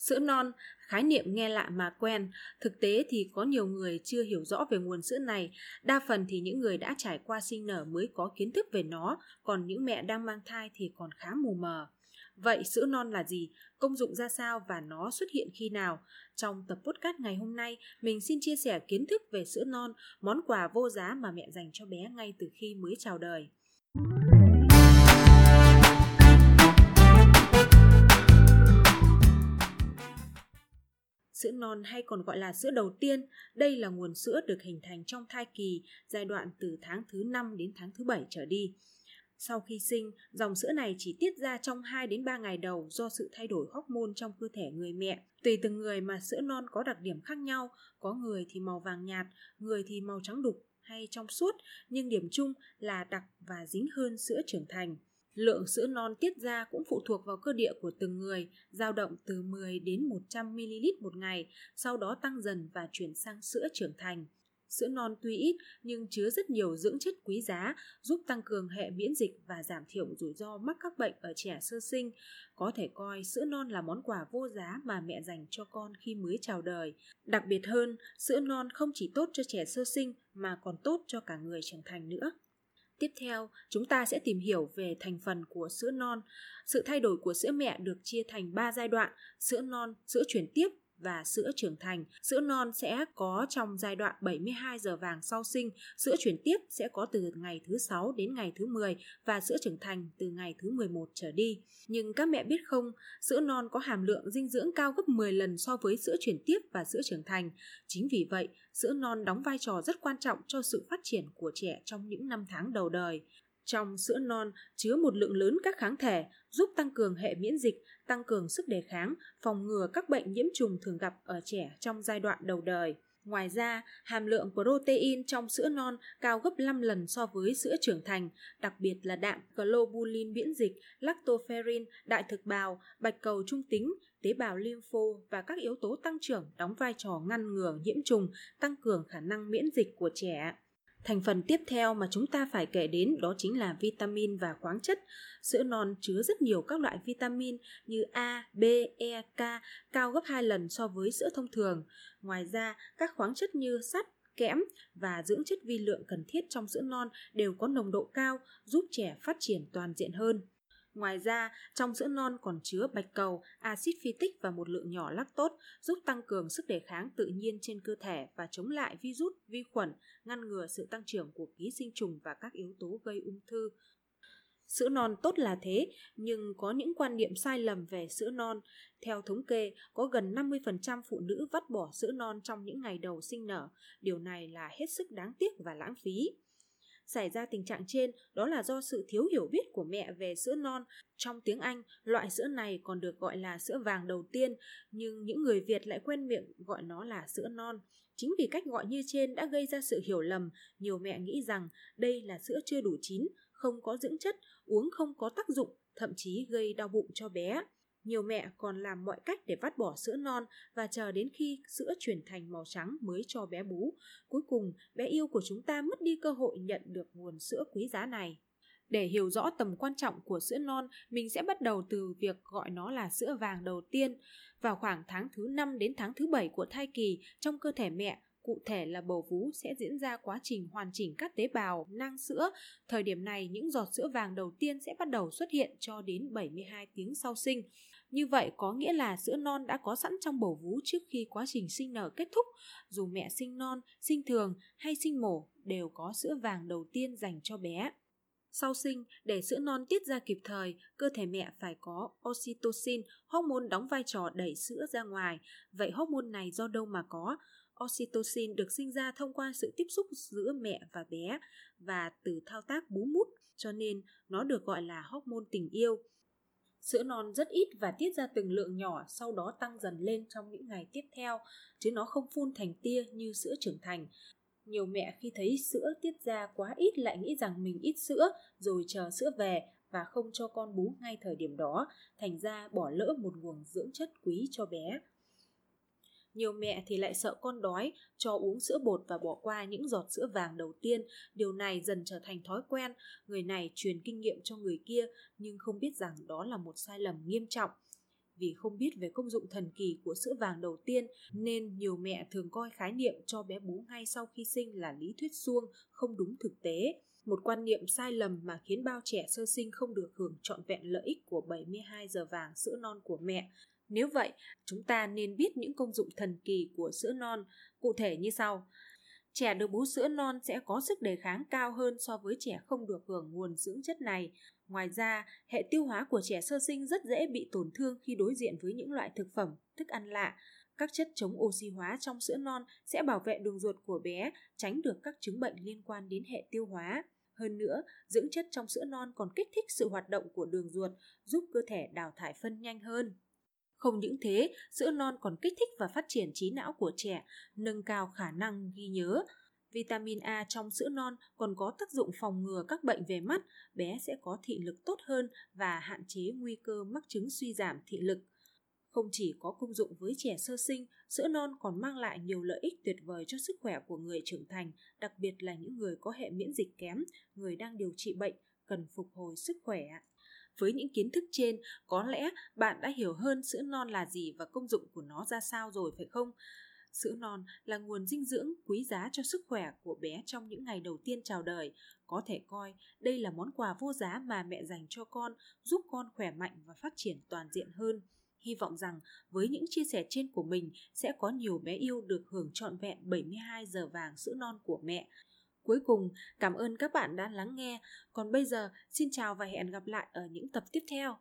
Sữa non, khái niệm nghe lạ mà quen, thực tế thì có nhiều người chưa hiểu rõ về nguồn sữa này, đa phần thì những người đã trải qua sinh nở mới có kiến thức về nó, còn những mẹ đang mang thai thì còn khá mù mờ. Vậy sữa non là gì? Công dụng ra sao và nó xuất hiện khi nào? Trong tập podcast ngày hôm nay, mình xin chia sẻ kiến thức về sữa non, món quà vô giá mà mẹ dành cho bé ngay từ khi mới chào đời. Non hay còn gọi là sữa đầu tiên, đây là nguồn sữa được hình thành trong thai kỳ, giai đoạn từ tháng thứ 5 đến tháng thứ 7 trở đi. Sau khi sinh, dòng sữa này chỉ tiết ra trong 2 đến 3 ngày đầu do sự thay đổi hormone trong cơ thể người mẹ. Tùy từng người mà sữa non có đặc điểm khác nhau, có người thì màu vàng nhạt, người thì màu trắng đục hay trong suốt, nhưng điểm chung là đặc và dính hơn sữa trưởng thành. Lượng sữa non tiết ra cũng phụ thuộc vào cơ địa của từng người, dao động từ 10 đến 100 ml một ngày, sau đó tăng dần và chuyển sang sữa trưởng thành. Sữa non tuy ít nhưng chứa rất nhiều dưỡng chất quý giá, giúp tăng cường hệ miễn dịch và giảm thiểu rủi ro mắc các bệnh ở trẻ sơ sinh. Có thể coi sữa non là món quà vô giá mà mẹ dành cho con khi mới chào đời. Đặc biệt hơn, sữa non không chỉ tốt cho trẻ sơ sinh mà còn tốt cho cả người trưởng thành nữa. Tiếp theo, chúng ta sẽ tìm hiểu về thành phần của sữa non. Sự thay đổi của sữa mẹ được chia thành 3 giai đoạn: sữa non, sữa chuyển tiếp và sữa trưởng thành. Sữa non sẽ có trong giai đoạn 72 giờ vàng sau sinh, sữa chuyển tiếp sẽ có từ ngày thứ 6 đến ngày thứ 10 và sữa trưởng thành từ ngày thứ 11 trở đi. Nhưng các mẹ biết không, sữa non có hàm lượng dinh dưỡng cao gấp 10 lần so với sữa chuyển tiếp và sữa trưởng thành. Chính vì vậy, sữa non đóng vai trò rất quan trọng cho sự phát triển của trẻ trong những năm tháng đầu đời. Trong sữa non chứa một lượng lớn các kháng thể giúp tăng cường hệ miễn dịch, tăng cường sức đề kháng, phòng ngừa các bệnh nhiễm trùng thường gặp ở trẻ trong giai đoạn đầu đời. Ngoài ra, hàm lượng protein trong sữa non cao gấp 5 lần so với sữa trưởng thành, đặc biệt là đạm globulin miễn dịch, lactoferrin, đại thực bào, bạch cầu trung tính, tế bào lympho và các yếu tố tăng trưởng đóng vai trò ngăn ngừa nhiễm trùng, tăng cường khả năng miễn dịch của trẻ. Thành phần tiếp theo mà chúng ta phải kể đến đó chính là vitamin và khoáng chất. Sữa non chứa rất nhiều các loại vitamin như A, B, E, K cao gấp 2 lần so với sữa thông thường. Ngoài ra, các khoáng chất như sắt, kẽm và dưỡng chất vi lượng cần thiết trong sữa non đều có nồng độ cao giúp trẻ phát triển toàn diện hơn. Ngoài ra, trong sữa non còn chứa bạch cầu, axit phytic và một lượng nhỏ lactose giúp tăng cường sức đề kháng tự nhiên trên cơ thể và chống lại virus, vi khuẩn, ngăn ngừa sự tăng trưởng của ký sinh trùng và các yếu tố gây ung thư. Sữa non tốt là thế, nhưng có những quan niệm sai lầm về sữa non. Theo thống kê, có gần 50% phụ nữ vắt bỏ sữa non trong những ngày đầu sinh nở. Điều này là hết sức đáng tiếc và lãng phí. Xảy ra tình trạng trên đó là do sự thiếu hiểu biết của mẹ về sữa non. Trong tiếng Anh, loại sữa này còn được gọi là sữa vàng đầu tiên, nhưng những người Việt lại quen miệng gọi nó là sữa non. Chính vì cách gọi như trên đã gây ra sự hiểu lầm, nhiều mẹ nghĩ rằng đây là sữa chưa đủ chín, không có dưỡng chất, uống không có tác dụng, thậm chí gây đau bụng cho bé. Nhiều mẹ còn làm mọi cách để vắt bỏ sữa non và chờ đến khi sữa chuyển thành màu trắng mới cho bé bú. Cuối cùng, bé yêu của chúng ta mất đi cơ hội nhận được nguồn sữa quý giá này. Để hiểu rõ tầm quan trọng của sữa non, mình sẽ bắt đầu từ việc gọi nó là sữa vàng đầu tiên. Vào khoảng tháng thứ 5 đến tháng thứ 7 của thai kỳ, trong cơ thể mẹ, cụ thể là bầu vú sẽ diễn ra quá trình hoàn chỉnh các tế bào nang sữa. Thời điểm này, những giọt sữa vàng đầu tiên sẽ bắt đầu xuất hiện cho đến 72 tiếng sau sinh. Như vậy có nghĩa là sữa non đã có sẵn trong bầu vú trước khi quá trình sinh nở kết thúc. Dù mẹ sinh non, sinh thường hay sinh mổ đều có sữa vàng đầu tiên dành cho bé. Sau sinh, để sữa non tiết ra kịp thời, cơ thể mẹ phải có oxytocin, hormone đóng vai trò đẩy sữa ra ngoài. Vậy hormone này do đâu mà có? Oxytocin được sinh ra thông qua sự tiếp xúc giữa mẹ và bé và từ thao tác bú mút, cho nên nó được gọi là hormone tình yêu. Sữa non rất ít và tiết ra từng lượng nhỏ sau đó tăng dần lên trong những ngày tiếp theo, chứ nó không phun thành tia như sữa trưởng thành. Nhiều mẹ khi thấy sữa tiết ra quá ít lại nghĩ rằng mình ít sữa rồi chờ sữa về và không cho con bú ngay thời điểm đó, thành ra bỏ lỡ một nguồn dưỡng chất quý cho bé. Nhiều mẹ thì lại sợ con đói, cho uống sữa bột và bỏ qua những giọt sữa vàng đầu tiên. Điều này dần trở thành thói quen, người này truyền kinh nghiệm cho người kia nhưng không biết rằng đó là một sai lầm nghiêm trọng. Vì không biết về công dụng thần kỳ của sữa vàng đầu tiên nên nhiều mẹ thường coi khái niệm cho bé bú ngay sau khi sinh là lý thuyết suông, không đúng thực tế. Một quan niệm sai lầm mà khiến bao trẻ sơ sinh không được hưởng trọn vẹn lợi ích của 72 giờ vàng sữa non của mẹ. Nếu vậy, chúng ta nên biết những công dụng thần kỳ của sữa non, cụ thể như sau. Trẻ được bú sữa non sẽ có sức đề kháng cao hơn so với trẻ không được hưởng nguồn dưỡng chất này. Ngoài ra, hệ tiêu hóa của trẻ sơ sinh rất dễ bị tổn thương khi đối diện với những loại thực phẩm, thức ăn lạ. Các chất chống oxy hóa trong sữa non sẽ bảo vệ đường ruột của bé, tránh được các chứng bệnh liên quan đến hệ tiêu hóa. Hơn nữa, dưỡng chất trong sữa non còn kích thích sự hoạt động của đường ruột, giúp cơ thể đào thải phân nhanh hơn. Không những thế, sữa non còn kích thích và phát triển trí não của trẻ, nâng cao khả năng ghi nhớ. Vitamin A trong sữa non còn có tác dụng phòng ngừa các bệnh về mắt, bé sẽ có thị lực tốt hơn và hạn chế nguy cơ mắc chứng suy giảm thị lực. Không chỉ có công dụng với trẻ sơ sinh, sữa non còn mang lại nhiều lợi ích tuyệt vời cho sức khỏe của người trưởng thành, đặc biệt là những người có hệ miễn dịch kém, người đang điều trị bệnh, cần phục hồi sức khỏe. Với những kiến thức trên, có lẽ bạn đã hiểu hơn sữa non là gì và công dụng của nó ra sao rồi phải không? Sữa non là nguồn dinh dưỡng quý giá cho sức khỏe của bé trong những ngày đầu tiên chào đời. Có thể coi đây là món quà vô giá mà mẹ dành cho con, giúp con khỏe mạnh và phát triển toàn diện hơn. Hy vọng rằng với những chia sẻ trên của mình sẽ có nhiều bé yêu được hưởng trọn vẹn 72 giờ vàng sữa non của mẹ. Cuối cùng, cảm ơn các bạn đã lắng nghe. Còn bây giờ, xin chào và hẹn gặp lại ở những tập tiếp theo.